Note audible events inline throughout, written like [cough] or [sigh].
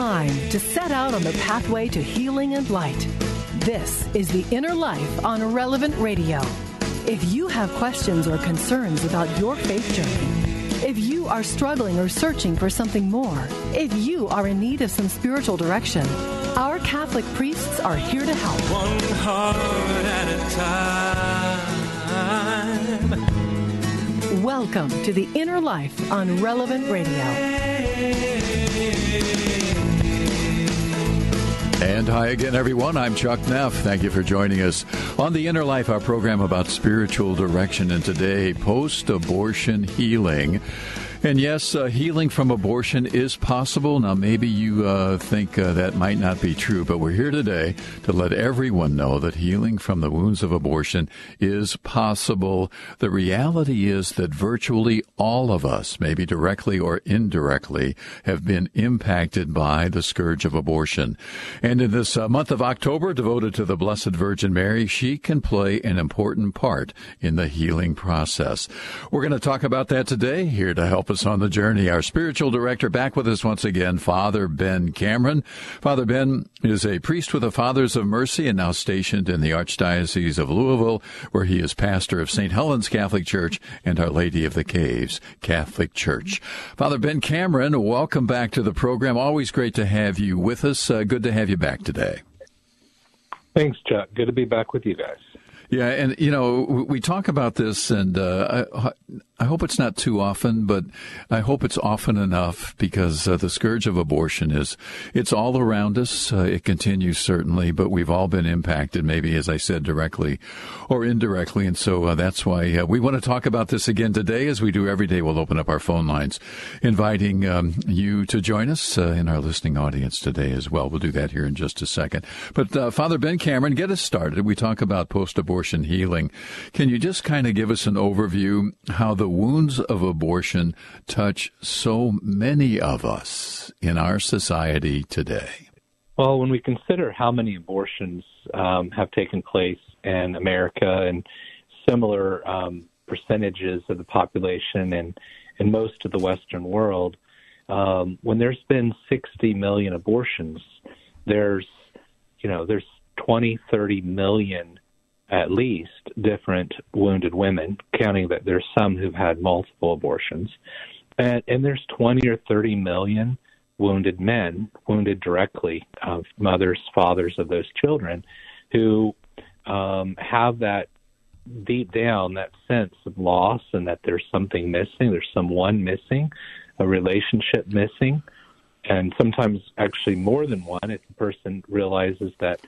time to set out on the pathway to healing and light. This is The Inner Life on Relevant Radio. If you have questions or concerns about your faith journey, if you are struggling or searching for something more, if you are in need of some spiritual direction, our Catholic priests are here to help. One heart at a time. Welcome to The Inner Life on Relevant Radio. And hi again, everyone. I'm Chuck Neff. Thank you for joining us on The Inner Life, our program about spiritual direction. And today, post abortion healing. And yes, uh, healing from abortion is possible. Now, maybe you uh, think uh, that might not be true, but we're here today to let everyone know that healing from the wounds of abortion is possible. The reality is that virtually all of us, maybe directly or indirectly, have been impacted by the scourge of abortion. And in this uh, month of October, devoted to the Blessed Virgin Mary, she can play an important part in the healing process. We're going to talk about that today. Here to help us on the journey. Our spiritual director back with us once again, Father Ben Cameron. Father Ben is a priest with the Fathers of Mercy and now stationed in the Archdiocese of Louisville, where he is pastor of St. Helen's Catholic Church and Our Lady of the Caves Catholic Church. Father Ben Cameron, welcome back to the program. Always great to have you with us. Uh, good to have you back today. Thanks, Chuck. Good to be back with you guys. Yeah, and you know we talk about this, and uh, I, I hope it's not too often, but I hope it's often enough because uh, the scourge of abortion is it's all around us. Uh, it continues certainly, but we've all been impacted, maybe as I said directly or indirectly, and so uh, that's why uh, we want to talk about this again today, as we do every day. We'll open up our phone lines, inviting um, you to join us uh, in our listening audience today as well. We'll do that here in just a second. But Father Ben Cameron, get us started. We talk about post-abortion healing. Can you just kind of give us an overview how the wounds of abortion touch so many of us in our society today? Well, when we consider how many abortions um, have taken place in America and similar um, percentages of the population in, in most of the Western world, um, when there's been 60 million abortions, there's, you know, there's 20, 30 million at least different wounded women, counting that there's some who've had multiple abortions. And, and there's 20 or 30 million wounded men, wounded directly of mothers, fathers of those children, who um, have that deep down, that sense of loss and that there's something missing, there's someone missing, a relationship missing, and sometimes actually more than one if the person realizes that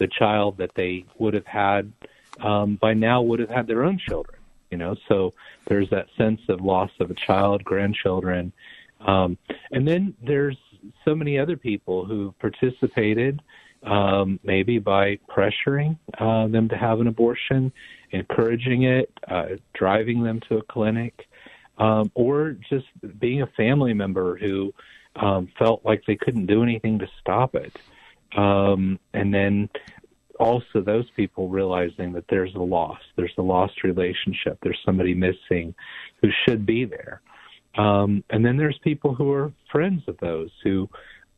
the child that they would have had um, by now would have had their own children. You know, so there's that sense of loss of a child, grandchildren, um, and then there's so many other people who participated, um, maybe by pressuring uh, them to have an abortion, encouraging it, uh, driving them to a clinic, um, or just being a family member who um, felt like they couldn't do anything to stop it. Um, and then also those people realizing that there's a loss, there's a lost relationship, there's somebody missing who should be there. Um, and then there's people who are friends of those who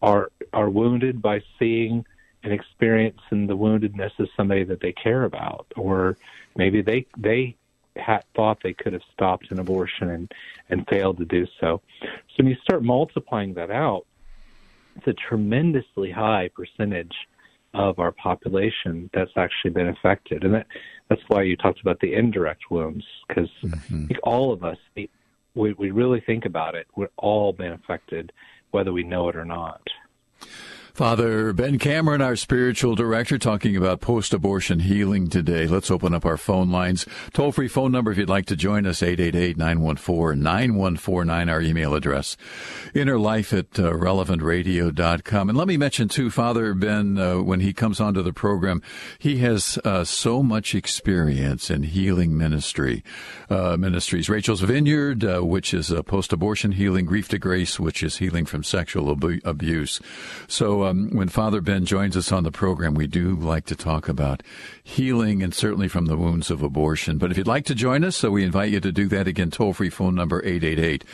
are are wounded by seeing and experiencing the woundedness of somebody that they care about, or maybe they they had thought they could have stopped an abortion and and failed to do so. So when you start multiplying that out, it's a tremendously high percentage of our population that's actually been affected, and that that's why you talked about the indirect wounds because mm-hmm. I think all of us, we we really think about it, we've all been affected, whether we know it or not. Father Ben Cameron, our spiritual director, talking about post abortion healing today. Let's open up our phone lines. Toll free phone number if you'd like to join us 888 914 9149, our email address. Innerlife at uh, relevantradio.com. And let me mention, too, Father Ben, uh, when he comes onto the program, he has uh, so much experience in healing ministry uh, ministries. Rachel's Vineyard, uh, which is post abortion healing, Grief to Grace, which is healing from sexual abu- abuse. So, um, when Father Ben joins us on the program, we do like to talk about healing and certainly from the wounds of abortion. But if you'd like to join us, so we invite you to do that again, toll free phone number 888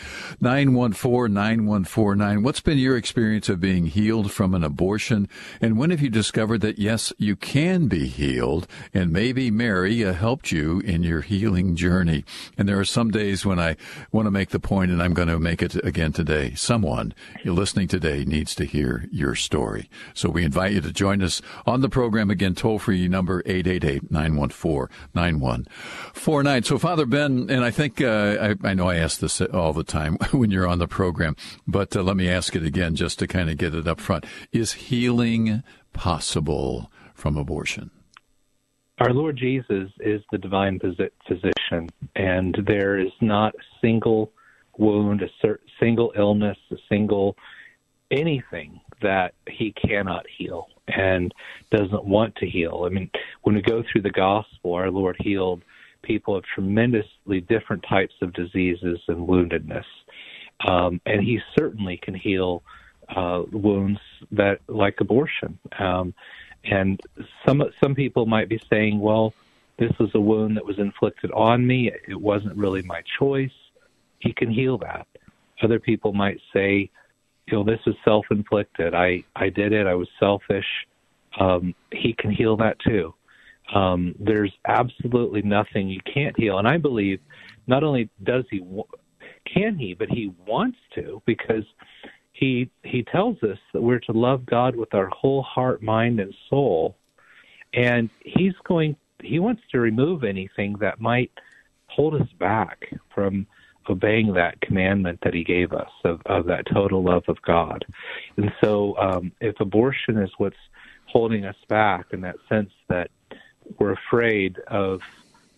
914 9149. What's been your experience of being healed from an abortion? And when have you discovered that, yes, you can be healed? And maybe Mary uh, helped you in your healing journey. And there are some days when I want to make the point, and I'm going to make it again today. Someone you're listening today needs to hear your story. So we invite you to join us on the program again, toll free number 888 914 9149. So, Father Ben, and I think uh, I, I, know I ask this all the time [laughs] when you're on the program, but uh, let me ask it again just to kind of get it up front. Is healing possible from abortion? Our Lord Jesus is the divine physician, and there is not a single wound, a single illness, a single anything that he cannot heal and doesn't want to heal. I mean, when we go through the gospel, our Lord healed people of tremendously different types of diseases and woundedness. Um, and he certainly can heal uh, wounds that like abortion. Um, and some some people might be saying, well, this was a wound that was inflicted on me. It wasn't really my choice. He can heal that. Other people might say, you know, this is self-inflicted. I I did it. I was selfish. Um, he can heal that too. Um, there's absolutely nothing you can't heal, and I believe not only does he can he, but he wants to because he he tells us that we're to love God with our whole heart, mind, and soul, and he's going. He wants to remove anything that might hold us back from obeying that commandment that he gave us of, of that total love of God. And so, um, if abortion is what's holding us back in that sense that we're afraid of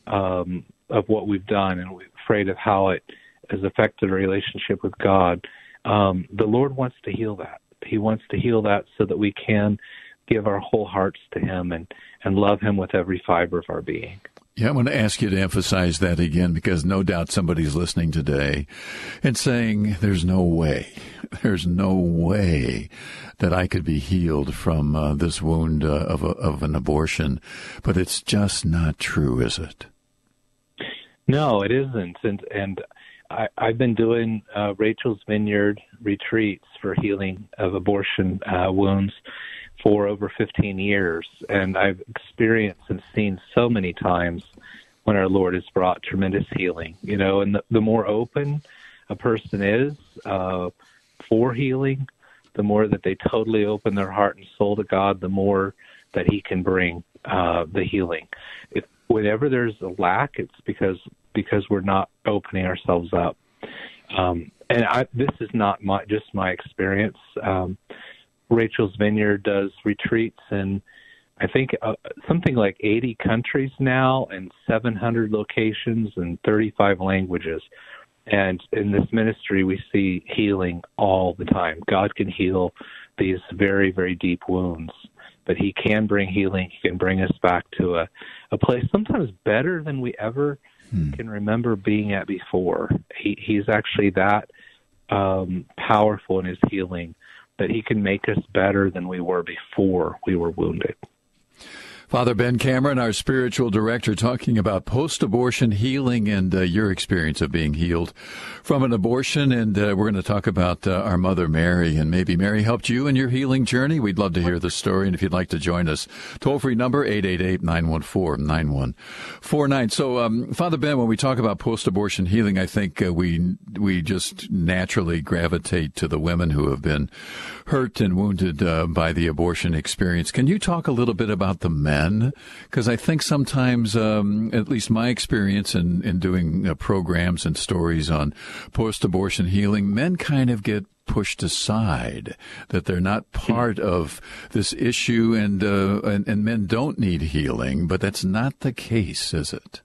um, of what we've done and we're afraid of how it has affected our relationship with God, um, the Lord wants to heal that. He wants to heal that so that we can give our whole hearts to Him and, and love Him with every fiber of our being. Yeah, I want to ask you to emphasize that again because no doubt somebody's listening today and saying, There's no way, [laughs] there's no way that I could be healed from uh, this wound uh, of, a, of an abortion. But it's just not true, is it? No, it isn't. And, and I, I've been doing uh, Rachel's Vineyard retreats for healing of abortion uh, wounds for over 15 years, and I've experienced and seen so many times when our Lord has brought tremendous healing. You know, and the, the more open a person is uh, for healing, the more that they totally open their heart and soul to God, the more that He can bring uh, the healing. If, whenever there's a lack, it's because because we're not opening ourselves up. Um, and I, this is not my just my experience. Um, Rachel's Vineyard does retreats in, I think, uh, something like 80 countries now and 700 locations and 35 languages. And in this ministry, we see healing all the time. God can heal these very, very deep wounds, but He can bring healing. He can bring us back to a, a place sometimes better than we ever hmm. can remember being at before. He, he's actually that um, powerful in His healing that He can make us better than we were before we were wounded. Father Ben Cameron, our spiritual director, talking about post abortion healing and uh, your experience of being healed from an abortion. And uh, we're going to talk about uh, our mother Mary. And maybe Mary helped you in your healing journey. We'd love to hear the story. And if you'd like to join us, toll free number 888 914 9149. So, um, Father Ben, when we talk about post abortion healing, I think uh, we, we just naturally gravitate to the women who have been hurt and wounded uh, by the abortion experience. Can you talk a little bit about the men? Men? Because I think sometimes, um, at least my experience in, in doing uh, programs and stories on post abortion healing, men kind of get pushed aside, that they're not part of this issue, and, uh, and, and men don't need healing. But that's not the case, is it?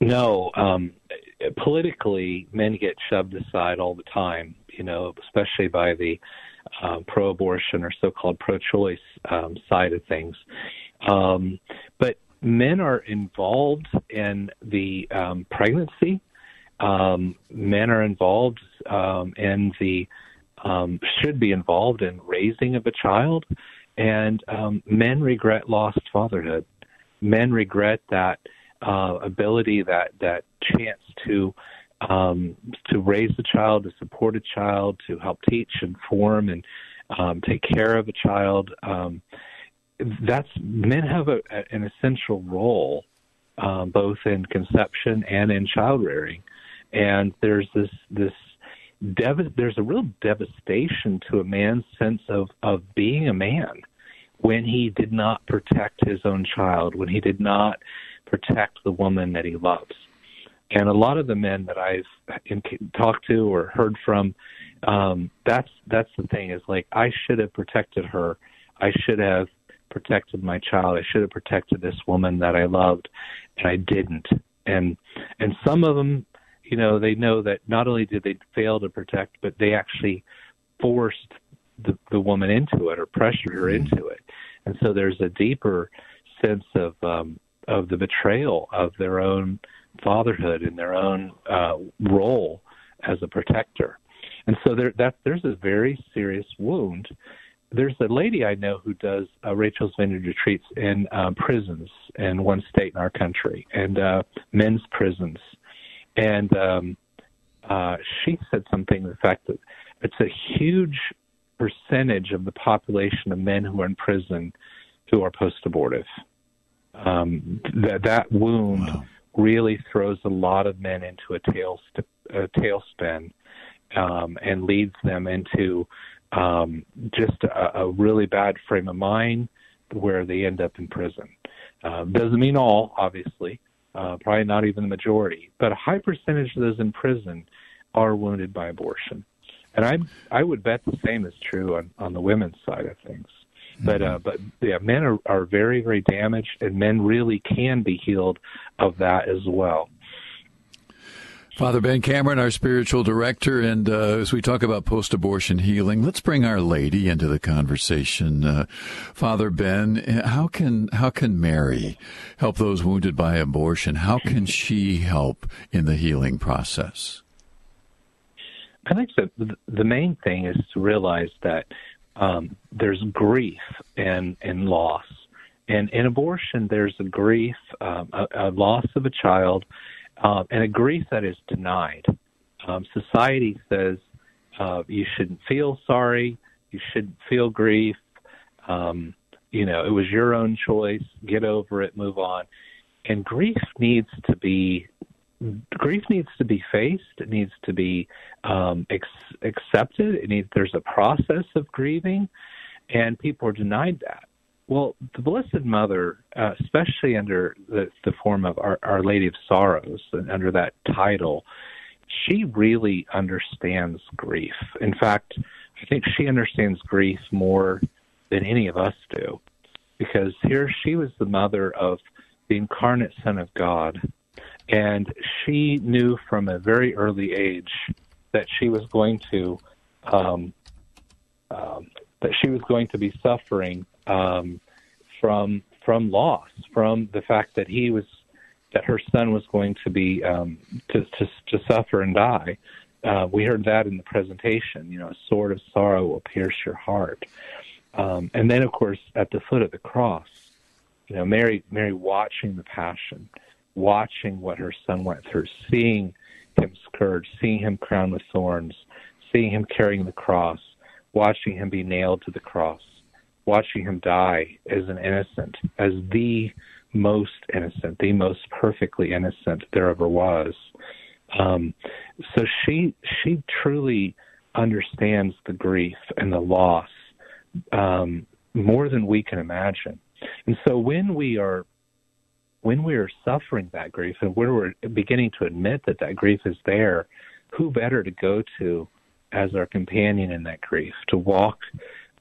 No. Um, politically, men get shoved aside all the time. You know, especially by the uh, pro-abortion or so-called pro-choice um, side of things. Um, but men are involved in the um, pregnancy. Um, men are involved um, in the um, should be involved in raising of a child, and um, men regret lost fatherhood. Men regret that uh, ability, that that chance to um, to raise a child, to support a child, to help teach and form and um, take care of a child. Um, that's men have a, an essential role um, both in conception and in child rearing, and there's this this dev- there's a real devastation to a man's sense of of being a man when he did not protect his own child, when he did not protect the woman that he loves. And a lot of the men that I've talked to or heard from, um, that's that's the thing is like I should have protected her. I should have protected my child. I should have protected this woman that I loved, and I didn't. And and some of them, you know, they know that not only did they fail to protect, but they actually forced the the woman into it or pressured her mm-hmm. into it. And so there's a deeper sense of um, of the betrayal of their own fatherhood and their own uh, role as a protector. And so there that there's a very serious wound there's a lady I know who does uh, Rachel's Vineyard retreats in uh, prisons in one state in our country and uh, men's prisons, and um, uh, she said something the fact that it's a huge percentage of the population of men who are in prison who are post-abortive. Um, that that wound wow. Really throws a lot of men into a tail a tailspin um, and leads them into um, just a, a really bad frame of mind where they end up in prison. Uh, doesn't mean all, obviously, uh, probably not even the majority, but a high percentage of those in prison are wounded by abortion. And I I would bet the same is true on, on the women's side of things. But uh, but yeah, men are, are very very damaged, and men really can be healed of that as well. Father Ben Cameron, our spiritual director, and uh, as we talk about post-abortion healing, let's bring Our Lady into the conversation. Uh, Father Ben, how can how can Mary help those wounded by abortion? How can [laughs] she help in the healing process? I think the the main thing is to realize that um, there's grief and and loss, and in abortion there's a grief, um, a, a loss of a child uh, and a grief that is denied. Um, society says uh, you shouldn't feel sorry, you shouldn't feel grief. Um, you know, it was your own choice. Get over it, move on. And grief needs to be grief needs to be faced. It needs to be um, ex- accepted. It needs there's a process of grieving, and people are denied that. Well, the Blessed Mother, uh, especially under the, the form of Our, Our Lady of Sorrows, under that title, she really understands grief. In fact, I think she understands grief more than any of us do, because here she was the mother of the incarnate Son of God, and she knew from a very early age that she was going to um, um, that she was going to be suffering um, from from loss, from the fact that he was that her son was going to be um, to, to to suffer and die. Uh, we heard that in the presentation. You know, a sword of sorrow will pierce your heart. Um, and then, of course, at the foot of the cross, you know, Mary Mary watching the passion, watching what her son went through, seeing him scourged, seeing him crowned with thorns, seeing him carrying the cross, watching him be nailed to the cross watching him die as an innocent, as the most innocent, the most perfectly innocent there ever was. Um, so she she truly understands the grief and the loss um, more than we can imagine. And so when we are when we are suffering that grief and when we're beginning to admit that that grief is there, who better to go to as our companion in that grief to walk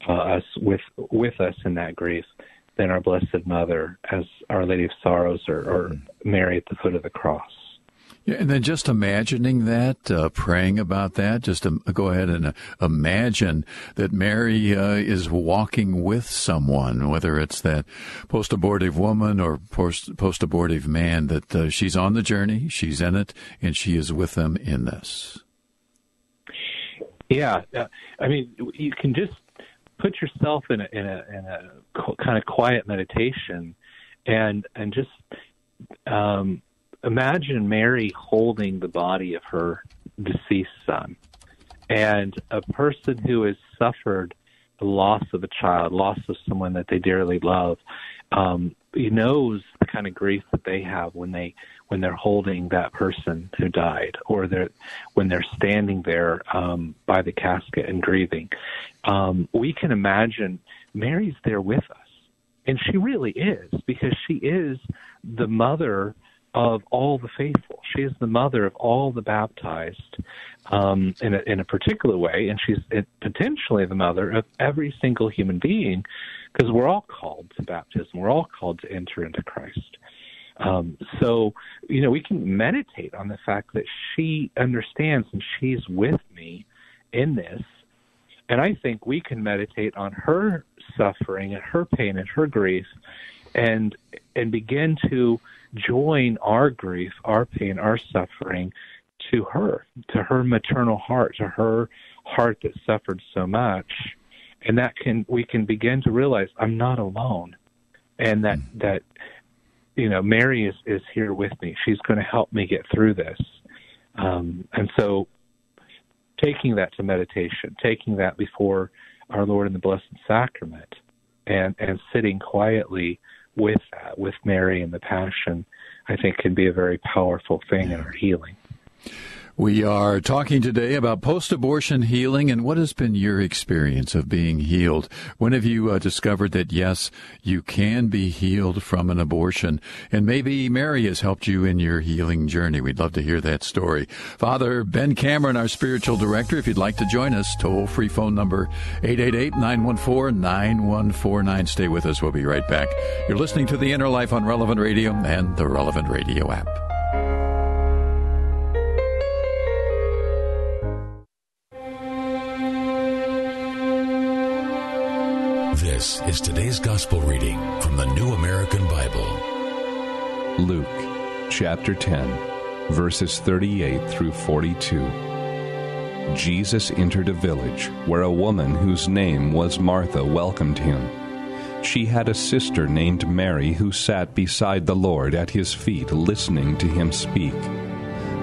uh, us with with us in that grief than our Blessed Mother as Our Lady of Sorrows or, or Mary at the foot of the cross. Yeah, and then just imagining that, uh, praying about that, just to go ahead and uh, imagine that Mary uh, is walking with someone, whether it's that post abortive woman or post abortive man, that uh, she's on the journey, she's in it, and she is with them in this. Yeah, uh, I mean, you can just put yourself in a in a, in a kind of quiet meditation, and and just um, imagine Mary holding the body of her deceased son, and a person who has suffered the loss of a child, loss of someone that they dearly love, um, he knows the kind of grief that they have when they when they're holding that person who died, or they're when they're standing there um, by the casket and grieving. Um, we can imagine Mary's there with us, and she really is because she is the mother of all the faithful. She is the mother of all the baptized um, in, a, in a particular way, and she's potentially the mother of every single human being because we're all called to baptism. We're all called to enter into Christ. Um, so, you know, we can meditate on the fact that she understands and she's with me in this. And I think we can meditate on her suffering and her pain and her grief and and begin to join our grief, our pain, our suffering to her, to her maternal heart, to her heart that suffered so much. And that can we can begin to realize I'm not alone. And that that you know, Mary is, is here with me. She's going to help me get through this. Um, and so taking that to meditation, taking that before our Lord in the Blessed Sacrament and, and sitting quietly with that, with Mary and the Passion, I think can be a very powerful thing in our healing. We are talking today about post abortion healing and what has been your experience of being healed? When have you uh, discovered that, yes, you can be healed from an abortion? And maybe Mary has helped you in your healing journey. We'd love to hear that story. Father Ben Cameron, our spiritual director, if you'd like to join us, toll free phone number 888 914 9149. Stay with us. We'll be right back. You're listening to The Inner Life on Relevant Radio and the Relevant Radio app. This is today's gospel reading from the New American Bible. Luke chapter 10, verses 38 through 42. Jesus entered a village where a woman whose name was Martha welcomed him. She had a sister named Mary who sat beside the Lord at his feet listening to him speak.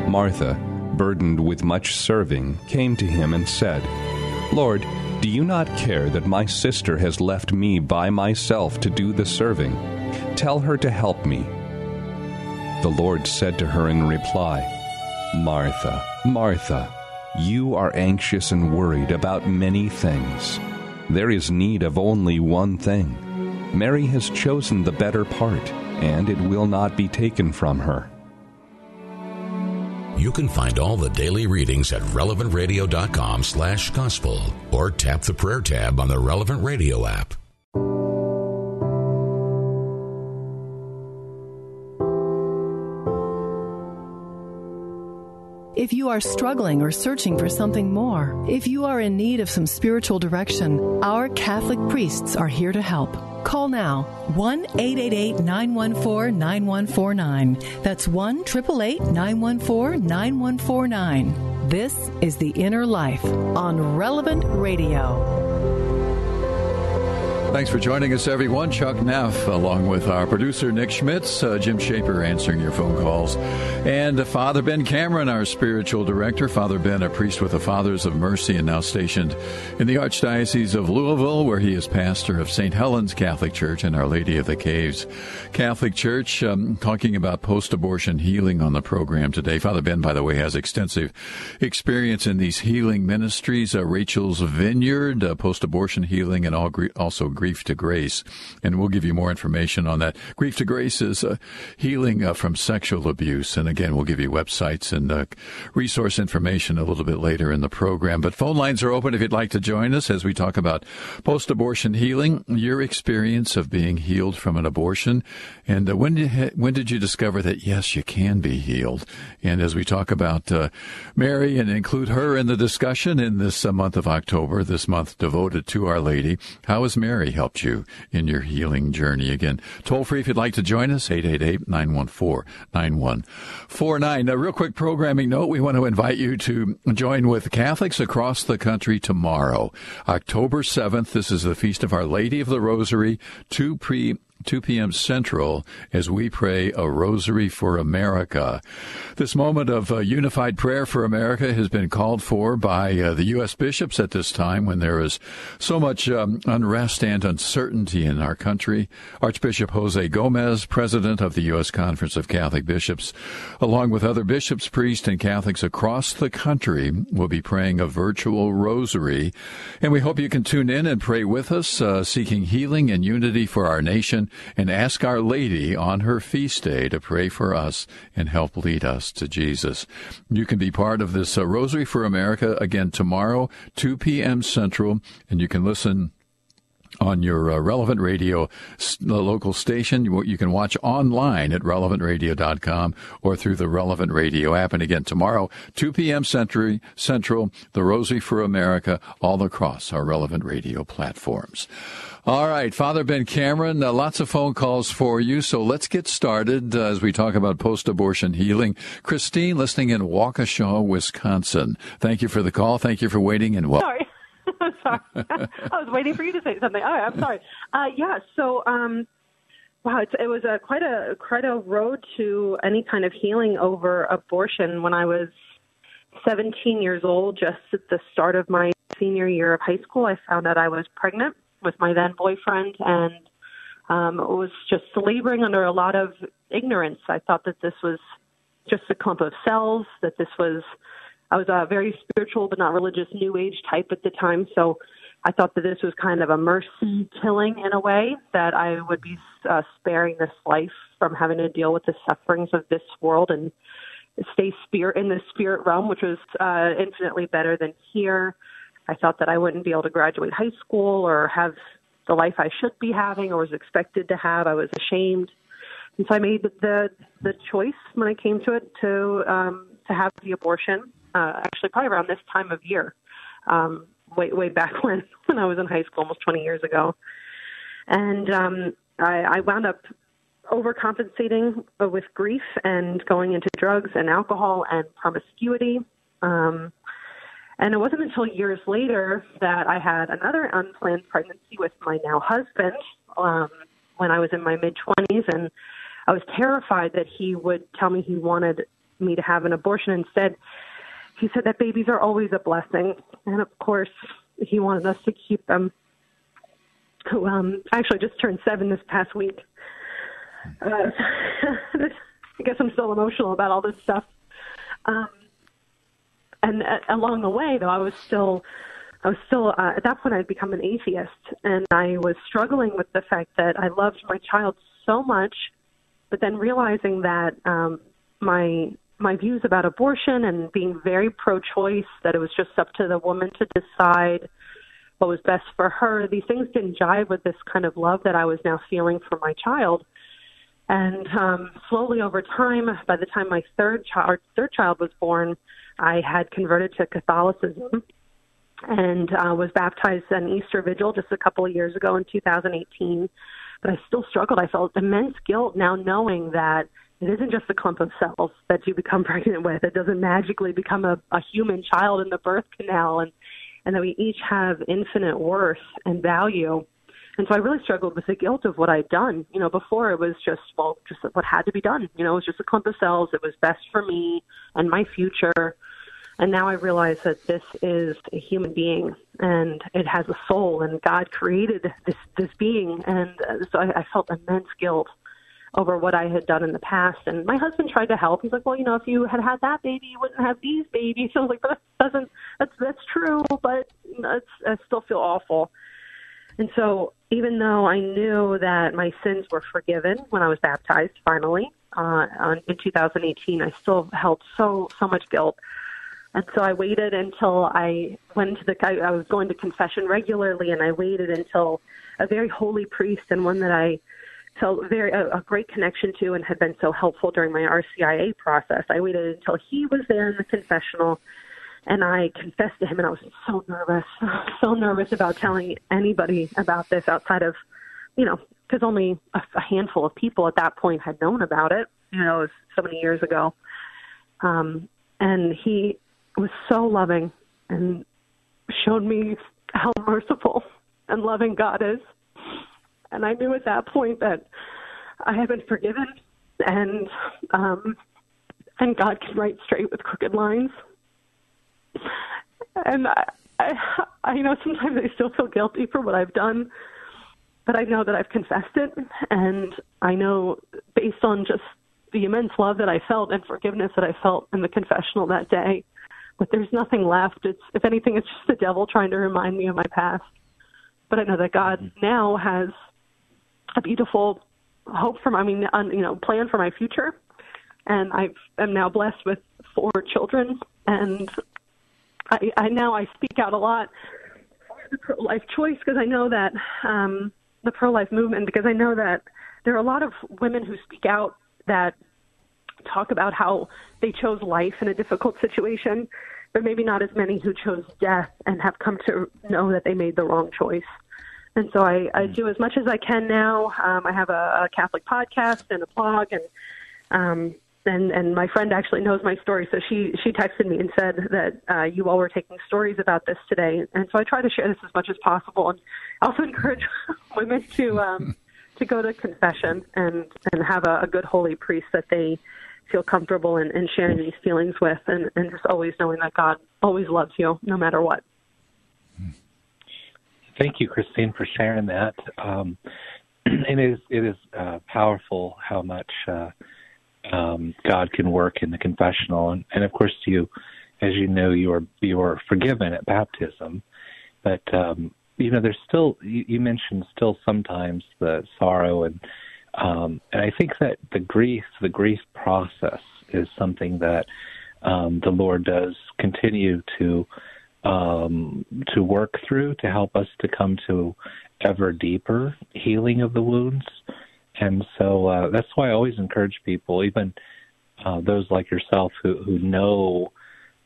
Martha, burdened with much serving, came to him and said, Lord, do you not care that my sister has left me by myself to do the serving? Tell her to help me. The Lord said to her in reply, Martha, Martha, you are anxious and worried about many things. There is need of only one thing. Mary has chosen the better part, and it will not be taken from her. You can find all the daily readings at relevantradio.com slash gospel or tap the prayer tab on the Relevant Radio app. If you are struggling or searching for something more, if you are in need of some spiritual direction, our Catholic priests are here to help. Call now 1 888 914 9149. That's 1 888 914 9149. This is The Inner Life on Relevant Radio. Thanks for joining us, everyone. Chuck Neff, along with our producer Nick Schmitz, uh, Jim Shaper answering your phone calls, and uh, Father Ben Cameron, our spiritual director. Father Ben, a priest with the Fathers of Mercy and now stationed in the Archdiocese of Louisville, where he is pastor of St. Helen's Catholic Church and Our Lady of the Caves Catholic Church. Um, talking about post abortion healing on the program today. Father Ben, by the way, has extensive experience in these healing ministries uh, Rachel's Vineyard, uh, post abortion healing, and also Grief to Grace. And we'll give you more information on that. Grief to Grace is uh, healing uh, from sexual abuse. And again, we'll give you websites and uh, resource information a little bit later in the program. But phone lines are open if you'd like to join us as we talk about post abortion healing, your experience of being healed from an abortion. And uh, when, did, when did you discover that, yes, you can be healed? And as we talk about uh, Mary and include her in the discussion in this uh, month of October, this month devoted to Our Lady, how is Mary helped you in your healing journey. Again, toll free if you'd like to join us, 888-914-9149. A real quick programming note, we want to invite you to join with Catholics across the country tomorrow, October 7th. This is the Feast of Our Lady of the Rosary, 2 pre 2 p.m. Central as we pray a rosary for America. This moment of uh, unified prayer for America has been called for by uh, the U.S. bishops at this time when there is so much um, unrest and uncertainty in our country. Archbishop Jose Gomez, president of the U.S. Conference of Catholic Bishops, along with other bishops, priests, and Catholics across the country, will be praying a virtual rosary. And we hope you can tune in and pray with us, uh, seeking healing and unity for our nation and ask Our Lady on her feast day to pray for us and help lead us to Jesus. You can be part of this uh, Rosary for America again tomorrow, 2 p.m. Central, and you can listen on your uh, relevant radio local station you, you, can watch online at relevantradio.com or through the relevant radio app and again tomorrow 2 p.m century central the rosary for america all across our relevant radio platforms all right, Father Ben Cameron, uh, lots of phone calls for you. So let's get started uh, as we talk about post abortion healing. Christine, listening in Waukesha, Wisconsin. Thank you for the call. Thank you for waiting and welcome. Sorry. [laughs] sorry. I was waiting for you to say something. Right, I'm sorry. Uh, yeah, so. Um, Wow, it was a, quite a quite a road to any kind of healing over abortion. When I was 17 years old, just at the start of my senior year of high school, I found out I was pregnant with my then boyfriend and um, was just laboring under a lot of ignorance. I thought that this was just a clump of cells, that this was, I was a very spiritual but not religious new age type at the time. So I thought that this was kind of a mercy killing in a way, that I would be uh, sparing this life from having to deal with the sufferings of this world and stay spirit in the spirit realm, which was uh, infinitely better than here. I thought that I wouldn't be able to graduate high school or have the life I should be having or was expected to have. I was ashamed, and so I made the the choice when I came to it to um, to have the abortion. Uh, actually, probably around this time of year, um, way way back [laughs] when when I was in high school, almost 20 years ago, and um, I, I wound up overcompensating with grief and going into drugs and alcohol and promiscuity. Um, and it wasn't until years later that I had another unplanned pregnancy with my now husband um, when I was in my mid 20s. And I was terrified that he would tell me he wanted me to have an abortion. Instead, he said that babies are always a blessing. And of course, he wanted us to keep them. Who um, actually just turned seven this past week. Uh, [laughs] I guess I'm still emotional about all this stuff. Um, and uh, along the way, though, I was still, I was still uh, at that point I'd become an atheist, and I was struggling with the fact that I loved my child so much, but then realizing that um, my my views about abortion and being very pro-choice, that it was just up to the woman to decide what was best for her. These things didn't jive with this kind of love that I was now feeling for my child. And um, slowly over time, by the time my third child, third child was born, I had converted to Catholicism and uh, was baptized an Easter Vigil just a couple of years ago in 2018. But I still struggled. I felt immense guilt now knowing that it isn't just a clump of cells that you become [laughs] pregnant with. It doesn't magically become a, a human child in the birth canal, and and that we each have infinite worth and value. And so I really struggled with the guilt of what I'd done. You know, before it was just, well, just what had to be done. You know, it was just a clump of cells. It was best for me and my future. And now I realize that this is a human being and it has a soul and God created this, this being. And uh, so I, I felt immense guilt over what I had done in the past. And my husband tried to help. He's like, well, you know, if you had had that baby, you wouldn't have these babies. So [laughs] I was like, but that doesn't, that's, that's true, but it's, I still feel awful. And so, even though I knew that my sins were forgiven when I was baptized, finally uh, in 2018, I still held so so much guilt. And so I waited until I went to the. I, I was going to confession regularly, and I waited until a very holy priest and one that I felt very a, a great connection to and had been so helpful during my RCIA process. I waited until he was there in the confessional and I confessed to him, and I was so nervous, [sighs] so nervous about telling anybody about this outside of, you know, because only a, a handful of people at that point had known about it. You know, it was so many years ago. Um, and he was so loving and showed me how merciful and loving God is. And I knew at that point that I had been forgiven, and um, and God can write straight with crooked lines. And I, I, I know sometimes I still feel guilty for what I've done, but I know that I've confessed it, and I know based on just the immense love that I felt and forgiveness that I felt in the confessional that day, but there's nothing left. It's if anything, it's just the devil trying to remind me of my past. But I know that God mm-hmm. now has a beautiful hope for my, I mean, you know, plan for my future, and I am now blessed with four children, and I, I now I speak out a lot for the pro-life choice because I know that um, the pro-life movement because I know that there are a lot of women who speak out that talk about how they chose life in a difficult situation, but maybe not as many who chose death and have come to know that they made the wrong choice. And so I, I do as much as I can now. Um, I have a, a Catholic podcast and a blog, and um, and and my friend actually knows my story, so she she texted me and said that uh, you all were taking stories about this today, and so I try to share this as much as possible, and also [laughs] encourage women to um, [laughs] to go to confession and and have a, a good holy priest that they feel comfortable in, in sharing these feelings with, and, and just always knowing that God always loves you no matter what. Thank you, Christine, for sharing that. Um, [clears throat] it is it is uh, powerful how much uh, um, God can work in the confessional, and, and of course, you, as you know, you are you are forgiven at baptism, but um, you know there's still you, you mentioned still sometimes the sorrow and um, and I think that the grief the grief process is something that um, the Lord does continue to um, to work through to help us to come to ever deeper healing of the wounds. And so uh, that's why I always encourage people, even uh, those like yourself who, who know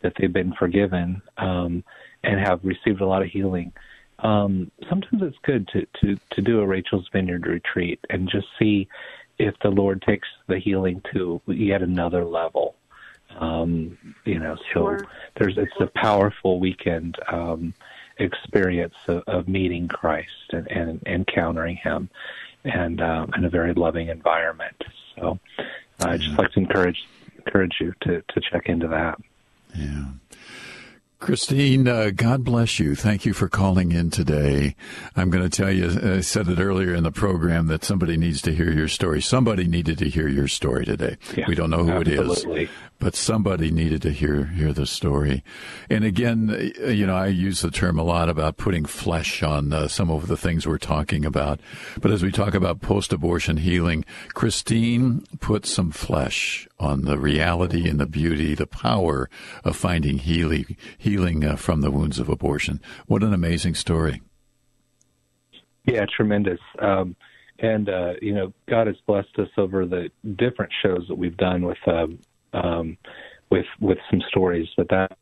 that they've been forgiven um, and have received a lot of healing. Um, sometimes it's good to, to, to do a Rachel's Vineyard retreat and just see if the Lord takes the healing to yet another level. Um, you know, so sure. there's it's a powerful weekend um, experience of, of meeting Christ and, and encountering Him, and um, in a very loving environment. So, I just like to encourage encourage you to to check into that. Yeah. Christine, uh, God bless you. Thank you for calling in today. I'm going to tell you, I said it earlier in the program that somebody needs to hear your story. Somebody needed to hear your story today. Yeah, we don't know who absolutely. it is, but somebody needed to hear hear the story. And again, you know, I use the term a lot about putting flesh on uh, some of the things we're talking about. But as we talk about post-abortion healing, Christine put some flesh on the reality and the beauty, the power of finding healing healing uh, from the wounds of abortion. What an amazing story. Yeah, tremendous. Um, and, uh, you know, God has blessed us over the different shows that we've done with, um, um, with, with some stories, but that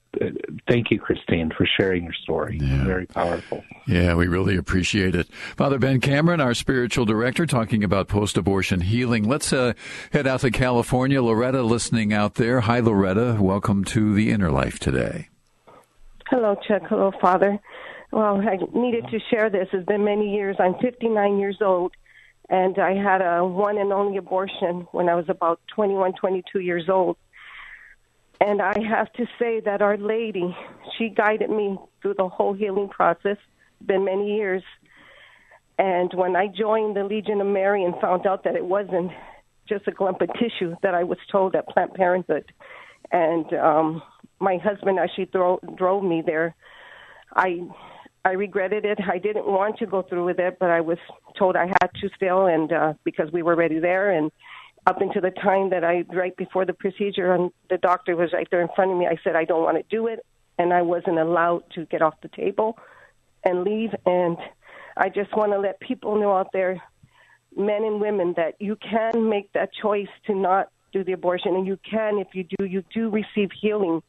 thank you, Christine, for sharing your story. Yeah. Very powerful. Yeah, we really appreciate it. Father Ben Cameron, our spiritual director, talking about post abortion healing. Let's uh, head out to California. Loretta, listening out there. Hi, Loretta. Welcome to the Inner Life today. Hello, Chuck. Hello, Father. Well, I needed to share this. It's been many years. I'm 59 years old, and I had a one and only abortion when I was about 21, 22 years old. And I have to say that Our Lady, she guided me through the whole healing process. It's been many years. And when I joined the Legion of Mary and found out that it wasn't just a clump of tissue that I was told at Planned Parenthood, and um, my husband actually thro- drove me there. I I regretted it. I didn't want to go through with it, but I was told I had to still, and uh, because we were already there, and up until the time that I right before the procedure, and the doctor was right there in front of me. I said I don't want to do it, and I wasn't allowed to get off the table and leave. And I just want to let people know out there, men and women, that you can make that choice to not do the abortion, and you can, if you do, you do receive healing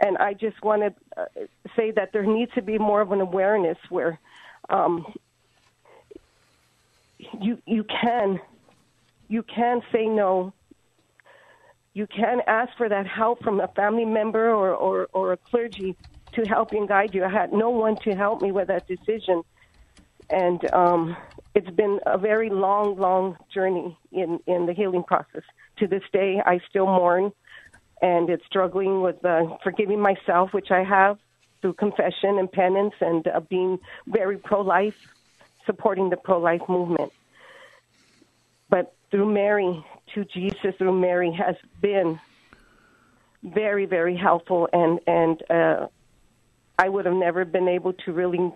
And I just want to uh, say that there needs to be more of an awareness where um, you you can you can say no. You can ask for that help from a family member or, or, or a clergy to help and guide you. I had no one to help me with that decision. And um, it's been a very long, long journey in, in the healing process. To this day, I still mourn and it's struggling with uh, forgiving myself, which I have through confession and penance and uh, being very pro life, supporting the pro life movement. But through Mary, to Jesus through Mary has been very, very helpful, and and uh, I would have never been able to really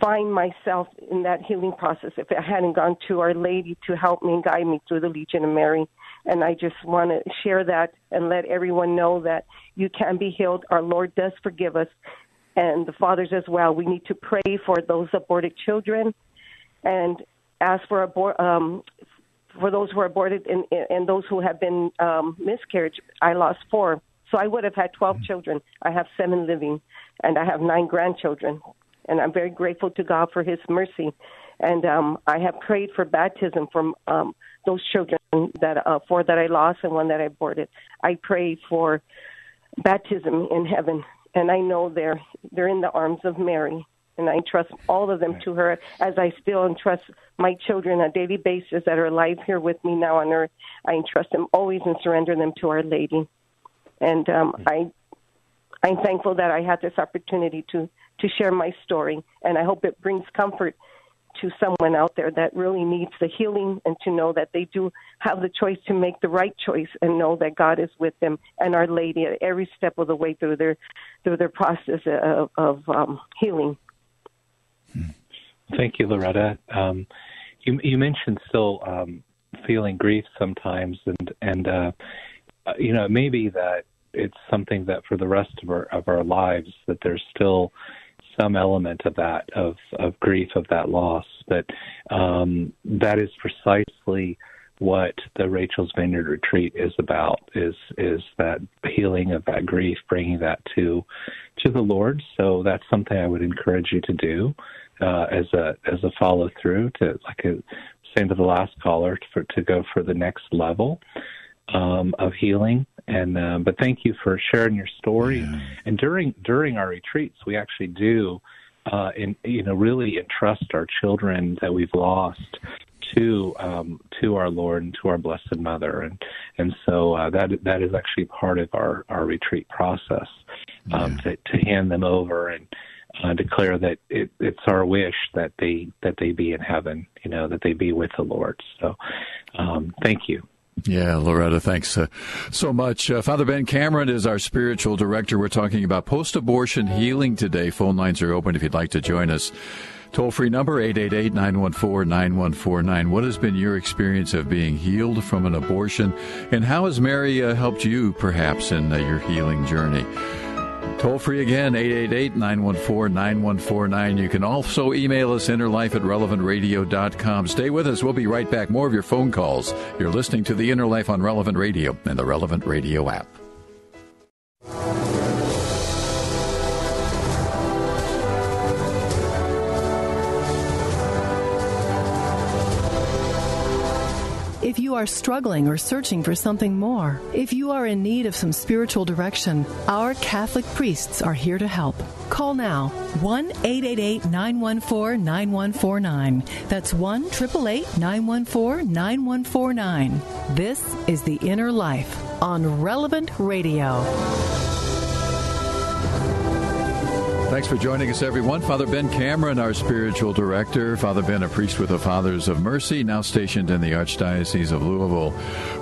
find myself in that healing process if I hadn't gone to Our Lady to help me and guide me through the Legion of Mary. And I just want to share that and let everyone know that you can be healed. Our Lord does forgive us, and the fathers as well. We need to pray for those aborted children and ask for abort um, for those who are aborted and, and those who have been um, miscarriage. I lost four, so I would have had 12 mm-hmm. children. I have seven living, and I have nine grandchildren. And I'm very grateful to God for His mercy. And um, I have prayed for baptism from um, those children that uh, four that I lost and one that I aborted. I pray for baptism in heaven, and I know they're they're in the arms of Mary, and I trust all of them to her as I still entrust my children on a daily basis that are alive here with me now on earth. I entrust them always and surrender them to Our Lady, and um, I I'm thankful that I had this opportunity to to share my story, and I hope it brings comfort to someone out there that really needs the healing and to know that they do have the choice to make the right choice and know that God is with them and Our Lady at every step of the way through their through their process of, of um, healing. Thank you, Loretta. Um, you, you, mentioned still um, feeling grief sometimes, and and uh, you know maybe that it's something that for the rest of our of our lives that there's still some element of that of of grief of that loss, but um, that is precisely what the Rachel's Vineyard retreat is about is is that healing of that grief, bringing that to to the Lord. So that's something I would encourage you to do uh, as a as a follow through to like a, same to the last caller for to go for the next level um, of healing. And uh, but thank you for sharing your story. Yeah. And during during our retreats, we actually do, uh, in, you know, really entrust our children that we've lost to um, to our Lord and to our Blessed Mother, and and so uh, that that is actually part of our our retreat process um, yeah. to to hand them over and. Uh, declare that it, it's our wish that they that they be in heaven, you know, that they be with the Lord. So, um, thank you. Yeah, Loretta, thanks uh, so much. Uh, Father Ben Cameron is our spiritual director. We're talking about post abortion healing today. Phone lines are open if you'd like to join us. Toll free number 888 914 9149. What has been your experience of being healed from an abortion? And how has Mary uh, helped you, perhaps, in uh, your healing journey? Toll free again, 888 914 9149. You can also email us innerlife at relevantradio.com. Stay with us. We'll be right back. More of your phone calls. You're listening to The Inner Life on Relevant Radio and the Relevant Radio app. You are struggling or searching for something more, if you are in need of some spiritual direction, our Catholic priests are here to help. Call now 1 888 914 9149. That's 1 888 914 9149. This is The Inner Life on Relevant Radio. Thanks for joining us, everyone. Father Ben Cameron, our spiritual director. Father Ben, a priest with the Fathers of Mercy, now stationed in the Archdiocese of Louisville,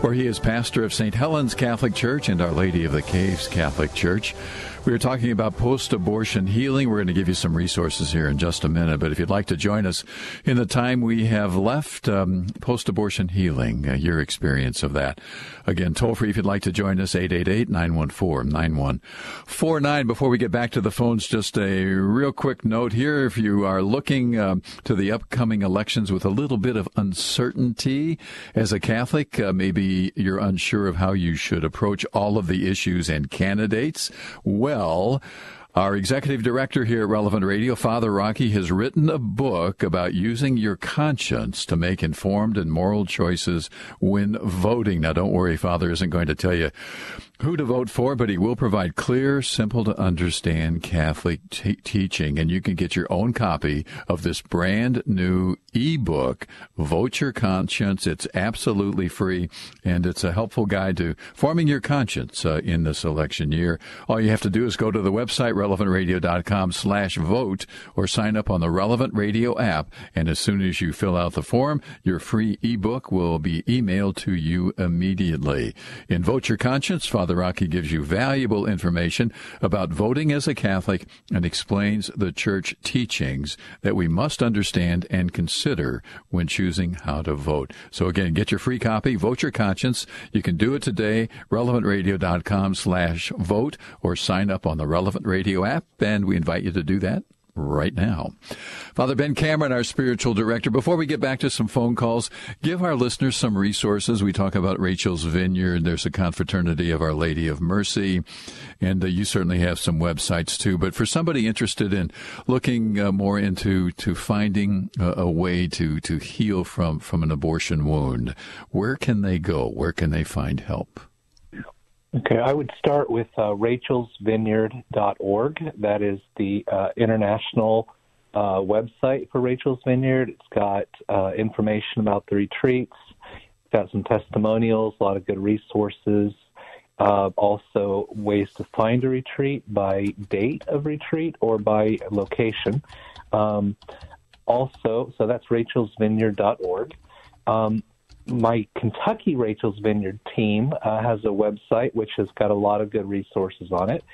where he is pastor of St. Helen's Catholic Church and Our Lady of the Caves Catholic Church. We are talking about post abortion healing. We're going to give you some resources here in just a minute. But if you'd like to join us in the time we have left, um, post abortion healing, uh, your experience of that. Again, toll free if you'd like to join us, 888 914 9149. Before we get back to the phones, just a real quick note here. If you are looking um, to the upcoming elections with a little bit of uncertainty as a Catholic, uh, maybe you're unsure of how you should approach all of the issues and candidates. Well, well. Our executive director here at Relevant Radio, Father Rocky, has written a book about using your conscience to make informed and moral choices when voting. Now, don't worry, Father isn't going to tell you who to vote for, but he will provide clear, simple to understand Catholic t- teaching. And you can get your own copy of this brand new ebook, Vote Your Conscience. It's absolutely free and it's a helpful guide to forming your conscience uh, in this election year. All you have to do is go to the website, relevantradio.com slash vote or sign up on the Relevant Radio app. And as soon as you fill out the form, your free ebook will be emailed to you immediately. In Vote Your Conscience, Father Father Rocky gives you valuable information about voting as a Catholic and explains the church teachings that we must understand and consider when choosing how to vote. So again, get your free copy, Vote Your Conscience. You can do it today, relevantradio.com slash vote, or sign up on the Relevant Radio app, and we invite you to do that right now. Father Ben Cameron, our spiritual director, before we get back to some phone calls, give our listeners some resources. We talk about Rachel's Vineyard. There's a confraternity of Our Lady of Mercy, and uh, you certainly have some websites too. But for somebody interested in looking uh, more into to finding a, a way to to heal from from an abortion wound, where can they go? Where can they find help? Okay, I would start with uh, rachelsvineyard.org. That is the uh, international uh, website for Rachel's Vineyard. It's got uh, information about the retreats, it's got some testimonials, a lot of good resources. Uh, also, ways to find a retreat by date of retreat or by location. Um, also, so that's rachelsvineyard.org. Um, my Kentucky Rachel's Vineyard team uh, has a website which has got a lot of good resources on it,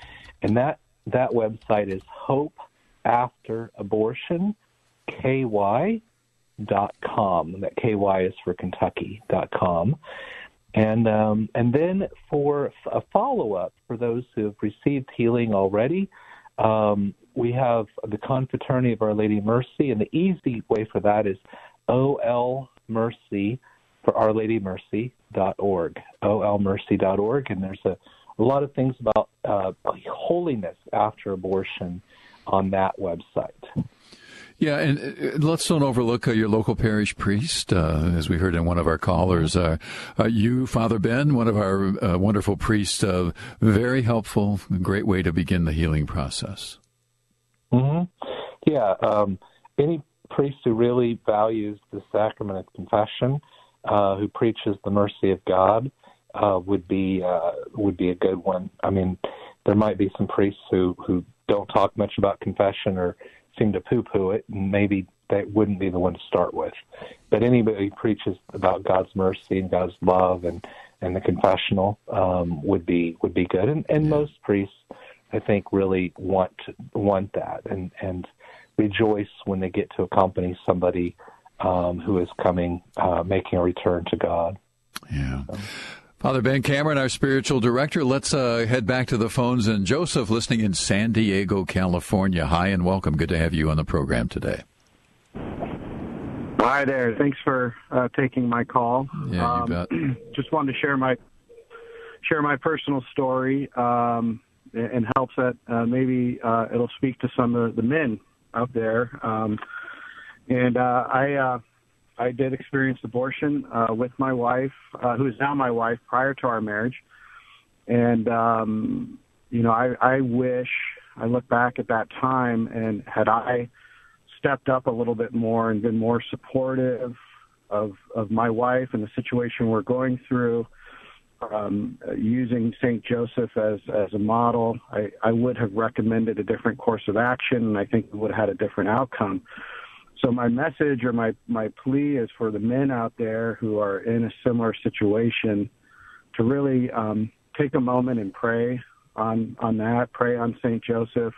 and that that website is Hope After Abortion ky dot com. That ky is for Kentucky dot com. And um, and then for a follow up for those who have received healing already, um, we have the Confraternity of Our Lady Mercy, and the easy way for that is OL Mercy for OurLadyMercy.org, olmercy.org, and there's a, a lot of things about uh, holiness after abortion on that website. Yeah, and uh, let's don't overlook uh, your local parish priest, uh, as we heard in one of our callers. Uh, uh you, Father Ben, one of our uh, wonderful priests, very helpful, great way to begin the healing process. Mm-hmm. Yeah, um, any priest who really values the sacrament of confession uh, who preaches the mercy of God uh, would be uh, would be a good one. I mean, there might be some priests who who don't talk much about confession or seem to poo-poo it, and maybe that wouldn't be the one to start with. But anybody who preaches about God's mercy and God's love and and the confessional um, would be would be good. And and most priests, I think, really want want that and and rejoice when they get to accompany somebody um, who is coming, uh, making a return to God. Yeah. Father Ben Cameron, our spiritual director. Let's uh, head back to the phones. And Joseph, listening in San Diego, California. Hi and welcome. Good to have you on the program today. Hi there. Thanks for uh, taking my call. Yeah, um, you bet. [clears throat] just wanted to share my share my personal story um, and helps that uh, maybe uh, it'll speak to some of the men out there. Um, and uh, I uh, I did experience abortion uh, with my wife, uh, who is now my wife, prior to our marriage. And um, you know, I, I wish I look back at that time and had I stepped up a little bit more and been more supportive of of my wife and the situation we're going through. Um, using St. Joseph as as a model, I, I would have recommended a different course of action, and I think we would have had a different outcome. So my message or my my plea is for the men out there who are in a similar situation to really um, take a moment and pray on on that, pray on Saint Joseph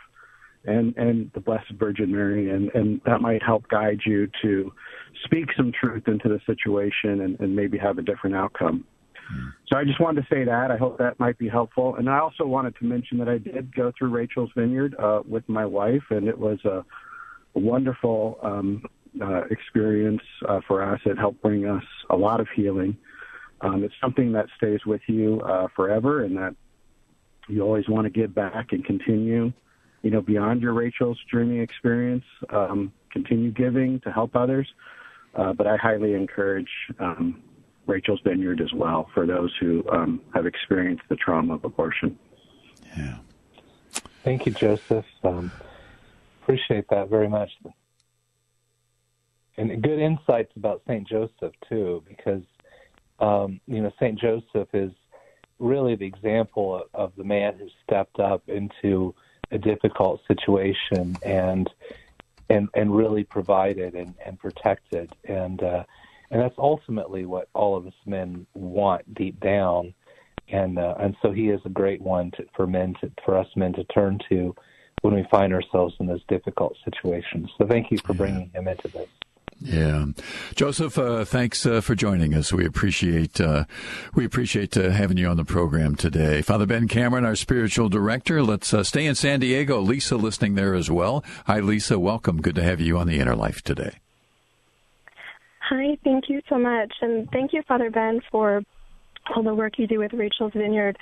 and and the Blessed Virgin Mary, and and that might help guide you to speak some truth into the situation and, and maybe have a different outcome. So I just wanted to say that. I hope that might be helpful. And I also wanted to mention that I did go through Rachel's Vineyard uh, with my wife, and it was a wonderful um, uh, experience uh, for us. It helped bring us a lot of healing. Um, it's something that stays with you uh, forever, and that you always want to give back and continue, you know, beyond your Rachel's dreaming experience. Um, continue giving to help others. Uh, but I highly encourage um, Rachel's Vineyard as well for those who um, have experienced the trauma of abortion. Yeah. Thank you, Joseph. Um, appreciate that very much. And good insights about St. Joseph, too, because, um, you know, St. Joseph is really the example of, of the man who stepped up into a difficult situation and and and really provided and, and protected and uh, and that's ultimately what all of us men want deep down and uh, and so he is a great one to, for men to, for us men to turn to when we find ourselves in those difficult situations. So thank you for bringing him into this. Yeah, Joseph, uh, thanks uh, for joining us. We appreciate uh, we appreciate uh, having you on the program today. Father Ben Cameron, our spiritual director. Let's uh, stay in San Diego. Lisa, listening there as well. Hi, Lisa. Welcome. Good to have you on the Inner Life today. Hi, thank you so much, and thank you, Father Ben, for all the work you do with Rachel's Vineyard.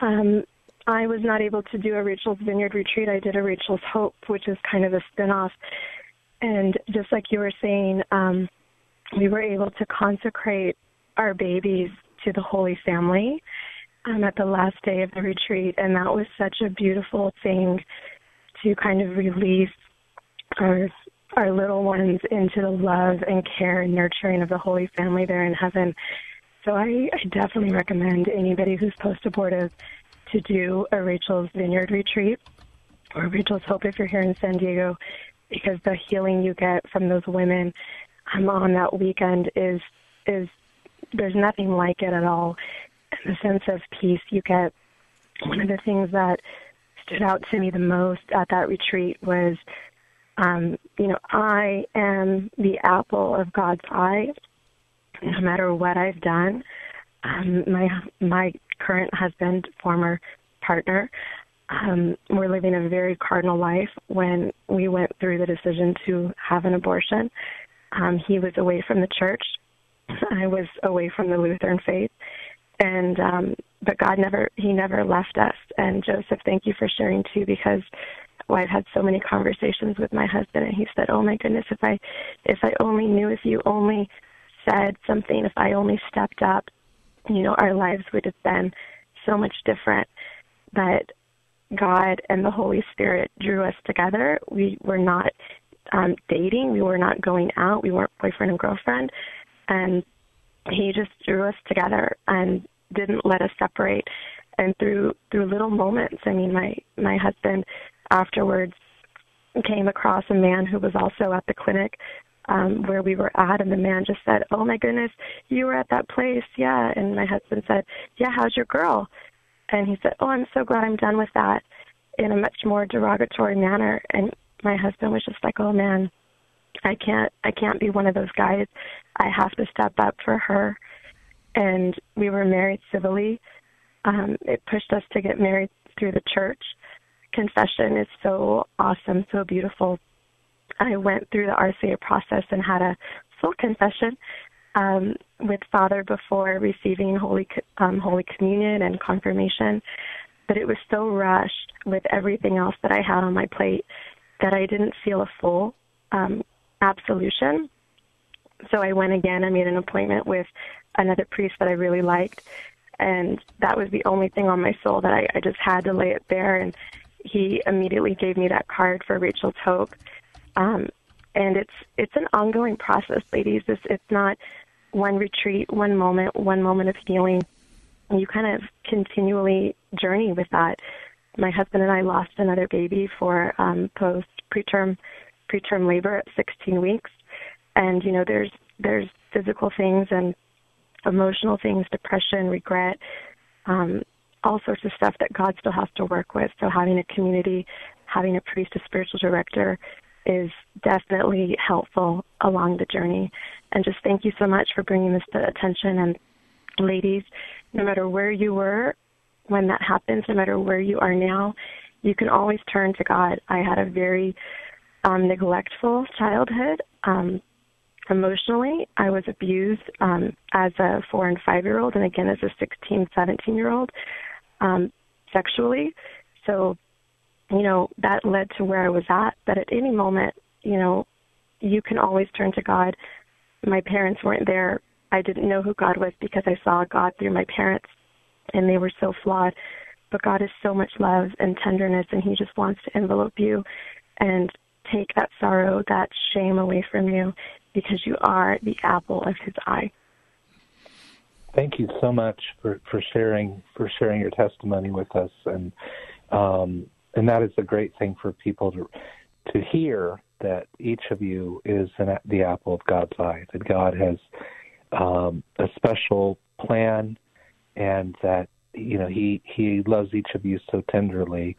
Um, I was not able to do a Rachel's Vineyard retreat. I did a Rachel's Hope, which is kind of a spin-off and just like you were saying, um, we were able to consecrate our babies to the Holy Family um, at the last day of the retreat, and that was such a beautiful thing to kind of release our our little ones into the love and care and nurturing of the Holy Family there in heaven. So I, I definitely recommend anybody who's post abortive to do a Rachel's Vineyard retreat or Rachel's Hope if you're here in San Diego because the healing you get from those women um, on that weekend is is there's nothing like it at all. And the sense of peace you get. One of the things that stood out to me the most at that retreat was, um, you know, I am the apple of God's eye. No matter what I've done, um, my my current husband, former partner, um, we're living a very cardinal life when we went through the decision to have an abortion. Um, he was away from the church. [laughs] I was away from the Lutheran faith. And um, but God never he never left us. And Joseph, thank you for sharing too because well, I've had so many conversations with my husband and he said, Oh my goodness, if I if I only knew if you only said something, if I only stepped up, you know, our lives would have been so much different. But God and the Holy Spirit drew us together. We were not um, dating. We were not going out. We weren't boyfriend and girlfriend. And He just drew us together and didn't let us separate. And through through little moments, I mean, my my husband afterwards came across a man who was also at the clinic um, where we were at, and the man just said, "Oh my goodness, you were at that place, yeah." And my husband said, "Yeah, how's your girl?" And he said, "Oh, I'm so glad I'm done with that," in a much more derogatory manner. And my husband was just like, "Oh man, I can't, I can't be one of those guys. I have to step up for her." And we were married civilly. Um, it pushed us to get married through the church. Confession is so awesome, so beautiful. I went through the RCIA process and had a full confession um, with Father before receiving Holy um, Holy Communion and confirmation, but it was so rushed with everything else that I had on my plate that I didn't feel a full um, absolution. So I went again. I made an appointment with another priest that I really liked, and that was the only thing on my soul that I, I just had to lay it bare. And he immediately gave me that card for Rachel's Hope. Um, and it's it's an ongoing process, ladies. It's it's not one retreat, one moment, one moment of healing. You kind of continually journey with that. My husband and I lost another baby for um, post preterm preterm labor at 16 weeks, and you know there's there's physical things and emotional things, depression, regret, um, all sorts of stuff that God still has to work with. So having a community, having a priest, a spiritual director, is definitely helpful along the journey. And just thank you so much for bringing this to attention. And ladies, no matter where you were when that happens, no matter where you are now, you can always turn to God. I had a very um, neglectful childhood. Um, emotionally, I was abused um, as a four and five year old, and again as a 16, 17 year old. Um, sexually. So, you know, that led to where I was at. But at any moment, you know, you can always turn to God. My parents weren't there. I didn't know who God was because I saw God through my parents, and they were so flawed. But God is so much love and tenderness, and He just wants to envelope you and take that sorrow, that shame away from you because you are the apple of His eye. Thank you so much for, for sharing for sharing your testimony with us, and um, and that is a great thing for people to to hear that each of you is an, the apple of God's eye. That God has um, a special plan, and that you know He He loves each of you so tenderly,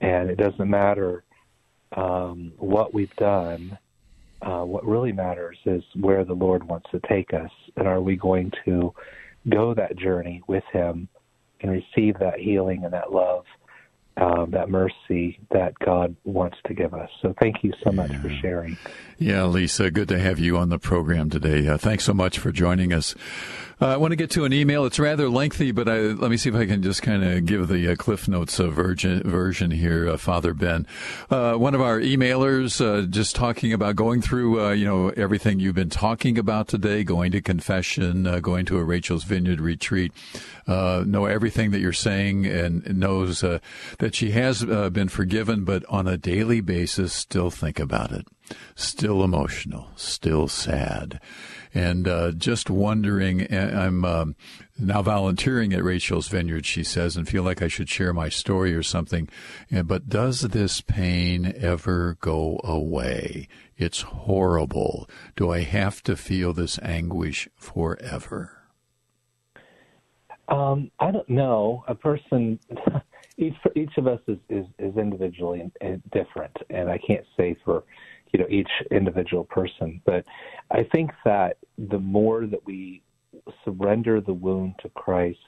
and it doesn't matter um, what we've done. Uh, what really matters is where the Lord wants to take us, and are we going to go that journey with Him and receive that healing and that love um, that mercy that God wants to give us. So thank you so much yeah. for sharing. Yeah, Lisa, good to have you on the program today. Uh, thanks so much for joining us. Uh, I want to get to an email. It's rather lengthy, but I, let me see if I can just kind of give the uh, Cliff Notes uh, version, version here, uh, Father Ben. Uh, one of our emailers uh, just talking about going through, you know, everything you've been talking about today, going to confession, going to a Rachel's Vineyard retreat, know everything that you're saying and knows that she has been forgiven, but on a daily basis, still think about it. Still emotional, still sad and uh, just wondering. I'm um, now volunteering at Rachel's Vineyard, she says, and feel like I should share my story or something. But does this pain ever go away? It's horrible. Do I have to feel this anguish forever? Um, I don't know. A person, [laughs] each each of us is is, is individually different, and I can't say for you know each individual person. But I think that the more that we surrender the wound to Christ,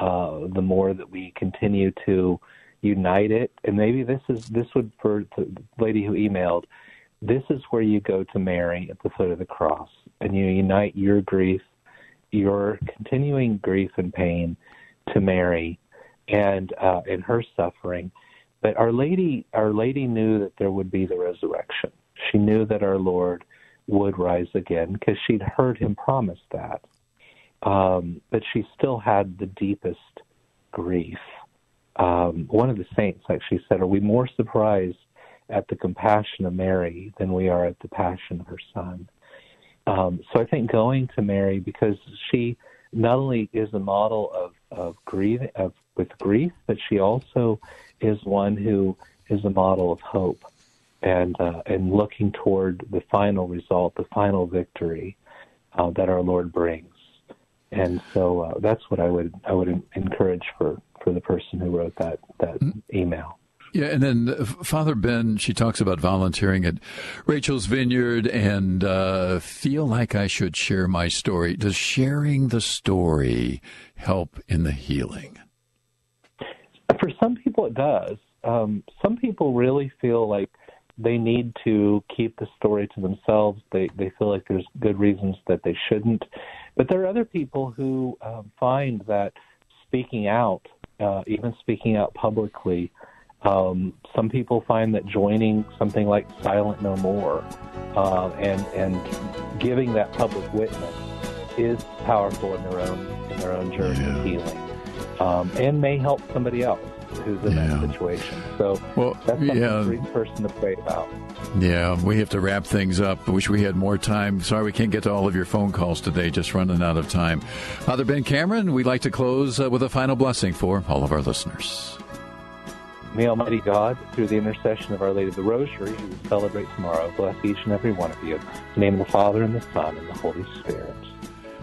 uh, the more that we continue to unite it. And maybe this is this would for the lady who emailed. This is where you go to Mary at the foot of the cross, and you unite your grief, your continuing grief and pain, to Mary, and uh, her suffering but Our Lady, Our Lady knew that there would be the resurrection. She knew that our Lord would rise again because she'd heard him promise that. Um, but she still had the deepest grief. Um, one of the saints actually said, Are we more surprised at the compassion of Mary than we are at the passion of her son? Um, so I think going to Mary because she not only is a model of, of grief of with grief, but she also is one who is a model of hope and uh, and looking toward the final result, the final victory uh, that our Lord brings. And so uh, that's what I would I would encourage for, for the person who wrote that that mm-hmm. email. Yeah, and then uh, Father Ben, she talks about volunteering at Rachel's Vineyard and uh, feel like I should share my story. Does sharing the story help in the healing? For some people, it does. Um, some people really feel like they need to keep the story to themselves. They they feel like there's good reasons that they shouldn't. But there are other people who um, find that speaking out, uh, even speaking out publicly, um, some people find that joining something like Silent No More uh, and and giving that public witness is powerful in their own in their own journey yeah. of healing, um, and may help somebody else who's in yeah. that situation. So well, that's something yeah. for each person to pray about. Yeah, we have to wrap things up. I wish we had more time. Sorry we can't get to all of your phone calls today, just running out of time. Father Ben Cameron, we'd like to close uh, with a final blessing for all of our listeners. May Almighty God, through the intercession of Our Lady of the Rosary, who we celebrate tomorrow, bless each and every one of you. In the name of the Father, and the Son, and the Holy Spirit.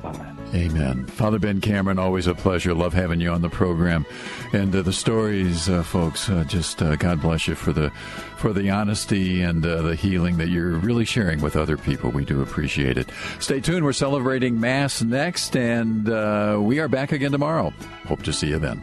Amen. Amen. Father Ben Cameron, always a pleasure. Love having you on the program, and uh, the stories, uh, folks. Uh, just uh, God bless you for the for the honesty and uh, the healing that you're really sharing with other people. We do appreciate it. Stay tuned. We're celebrating Mass next, and uh, we are back again tomorrow. Hope to see you then.